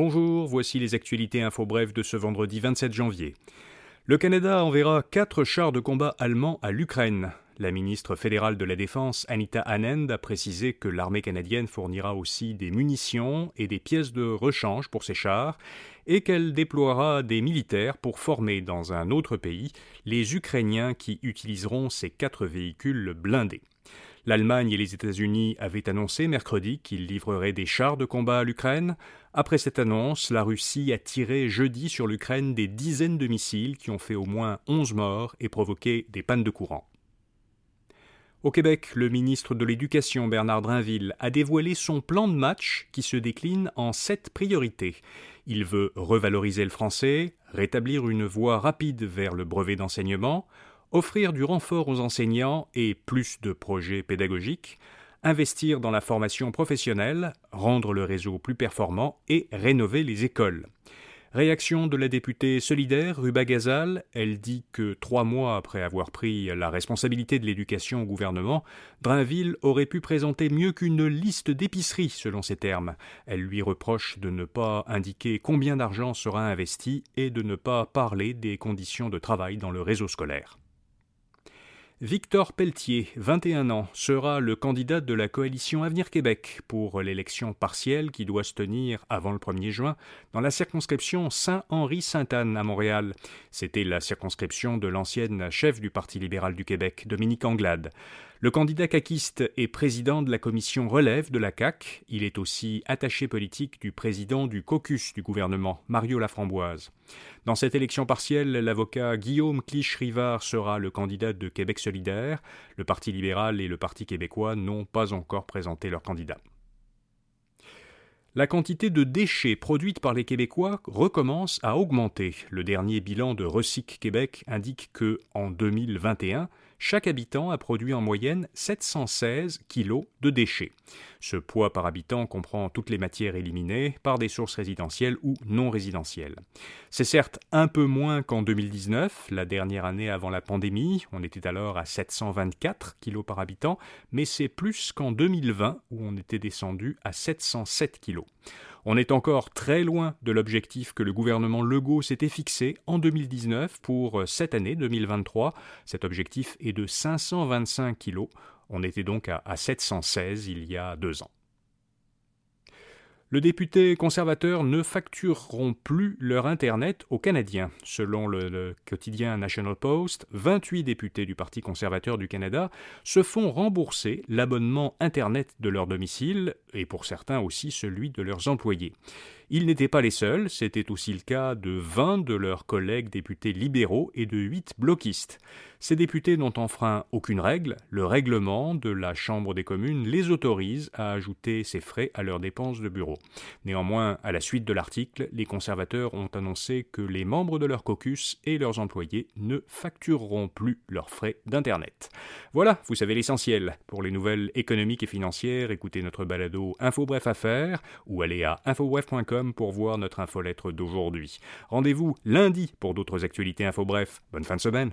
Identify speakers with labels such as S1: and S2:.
S1: Bonjour, voici les actualités info brèves de ce vendredi 27 janvier. Le Canada enverra quatre chars de combat allemands à l'Ukraine. La ministre fédérale de la Défense, Anita Anand, a précisé que l'armée canadienne fournira aussi des munitions et des pièces de rechange pour ces chars et qu'elle déploiera des militaires pour former dans un autre pays les Ukrainiens qui utiliseront ces quatre véhicules blindés. L'Allemagne et les États-Unis avaient annoncé mercredi qu'ils livreraient des chars de combat à l'Ukraine. Après cette annonce, la Russie a tiré jeudi sur l'Ukraine des dizaines de missiles qui ont fait au moins 11 morts et provoqué des pannes de courant. Au Québec, le ministre de l'Éducation Bernard Drinville a dévoilé son plan de match qui se décline en sept priorités. Il veut revaloriser le français, rétablir une voie rapide vers le brevet d'enseignement, offrir du renfort aux enseignants et plus de projets pédagogiques, investir dans la formation professionnelle, rendre le réseau plus performant et rénover les écoles. Réaction de la députée solidaire Ruba Gazal, elle dit que trois mois après avoir pris la responsabilité de l'éducation au gouvernement, Drainville aurait pu présenter mieux qu'une liste d'épiceries, selon ses termes. Elle lui reproche de ne pas indiquer combien d'argent sera investi et de ne pas parler des conditions de travail dans le réseau scolaire. Victor Pelletier, 21 ans, sera le candidat de la coalition Avenir Québec pour l'élection partielle qui doit se tenir avant le 1er juin dans la circonscription Saint-Henri-Sainte-Anne à Montréal. C'était la circonscription de l'ancienne chef du Parti libéral du Québec, Dominique Anglade. Le candidat caquiste est président de la commission relève de la CAC. Il est aussi attaché politique du président du caucus du gouvernement, Mario Laframboise. Dans cette élection partielle, l'avocat Guillaume Clich-Rivard sera le candidat de Québec solidaire. Le Parti libéral et le Parti québécois n'ont pas encore présenté leur candidat. La quantité de déchets produites par les Québécois recommence à augmenter. Le dernier bilan de Recyc Québec indique que, en 2021, chaque habitant a produit en moyenne 716 kg de déchets. Ce poids par habitant comprend toutes les matières éliminées par des sources résidentielles ou non résidentielles. C'est certes un peu moins qu'en 2019, la dernière année avant la pandémie, on était alors à 724 kg par habitant, mais c'est plus qu'en 2020 où on était descendu à 707 kg. On est encore très loin de l'objectif que le gouvernement Legault s'était fixé en 2019 pour cette année 2023. Cet objectif est de 525 kilos. On était donc à 716 il y a deux ans. Le député conservateur ne factureront plus leur Internet aux Canadiens. Selon le, quotidien National Post, 28 députés du Parti conservateur du Canada se font rembourser l'abonnement Internet de leur domicile et pour certains aussi celui de leurs employés. Ils n'étaient pas les seuls, c'était aussi le cas de 20 de leurs collègues députés libéraux et de 8 bloquistes. Ces députés n'ont enfreint aucune règle, le règlement de la Chambre des communes les autorise à ajouter ces frais à leurs dépenses de bureau. Néanmoins, à la suite de l'article, les conservateurs ont annoncé que les membres de leur caucus et leurs employés ne factureront plus leurs frais d'Internet. Voilà, vous savez l'essentiel. Pour les nouvelles économiques et financières, écoutez notre balado Info Bref Affaires ou allez à pour voir notre infolettre d'aujourd'hui. Rendez-vous lundi pour d'autres actualités info bref. Bonne fin de semaine.